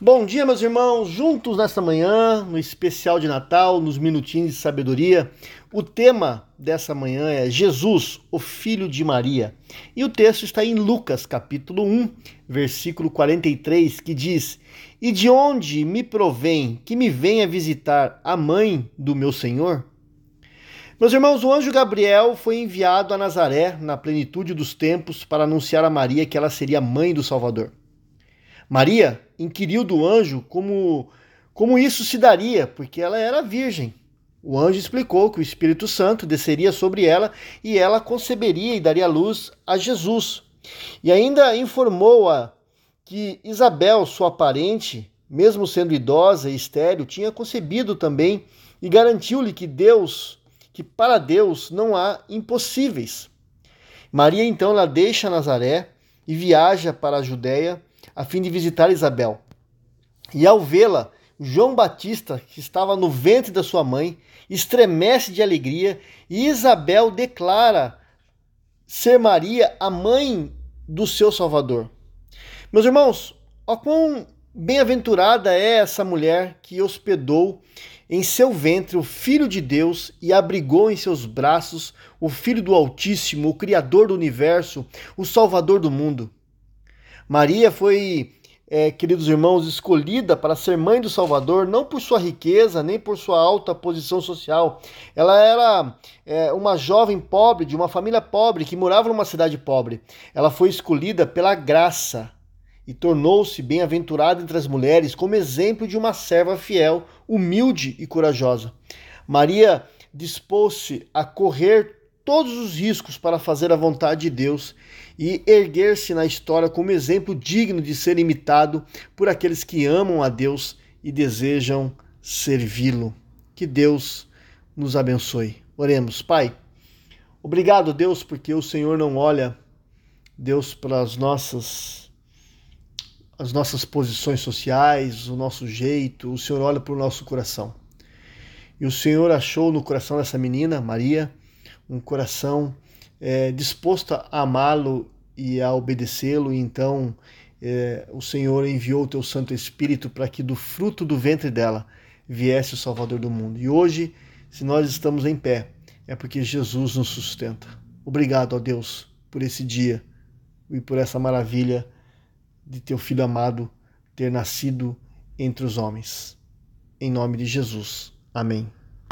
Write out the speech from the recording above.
Bom dia, meus irmãos, juntos nesta manhã, no especial de Natal, nos minutinhos de sabedoria. O tema dessa manhã é Jesus, o filho de Maria. E o texto está em Lucas, capítulo 1, versículo 43, que diz: E de onde me provém que me venha visitar a mãe do meu Senhor? Meus irmãos, o anjo Gabriel foi enviado a Nazaré, na plenitude dos tempos, para anunciar a Maria que ela seria mãe do Salvador. Maria inquiriu do anjo como, como isso se daria, porque ela era virgem. O anjo explicou que o Espírito Santo desceria sobre ela e ela conceberia e daria luz a Jesus. E ainda informou-a que Isabel, sua parente, mesmo sendo idosa e estéril, tinha concebido também e garantiu-lhe que Deus, que para Deus não há impossíveis. Maria então ela deixa Nazaré e viaja para a Judéia a fim de visitar Isabel. E ao vê-la, João Batista, que estava no ventre da sua mãe, estremece de alegria e Isabel declara ser Maria a mãe do seu Salvador. Meus irmãos, ó quão bem-aventurada é essa mulher que hospedou em seu ventre o Filho de Deus e abrigou em seus braços o Filho do Altíssimo, o Criador do universo, o Salvador do mundo. Maria foi, é, queridos irmãos, escolhida para ser mãe do Salvador, não por sua riqueza, nem por sua alta posição social. Ela era é, uma jovem pobre, de uma família pobre, que morava numa cidade pobre. Ela foi escolhida pela graça e tornou-se bem-aventurada entre as mulheres, como exemplo de uma serva fiel, humilde e corajosa. Maria dispôs-se a correr todos os riscos para fazer a vontade de Deus e erguer-se na história como exemplo digno de ser imitado por aqueles que amam a Deus e desejam servi-lo. Que Deus nos abençoe. Oremos, Pai. Obrigado, Deus, porque o Senhor não olha, Deus, para as nossas as nossas posições sociais, o nosso jeito, o Senhor olha para o nosso coração. E o Senhor achou no coração dessa menina, Maria, um coração é, disposto a amá-lo e a obedecê-lo, e então é, o Senhor enviou o teu Santo Espírito para que do fruto do ventre dela viesse o Salvador do mundo. E hoje, se nós estamos em pé, é porque Jesus nos sustenta. Obrigado, ó Deus, por esse dia e por essa maravilha de teu filho amado ter nascido entre os homens. Em nome de Jesus. Amém.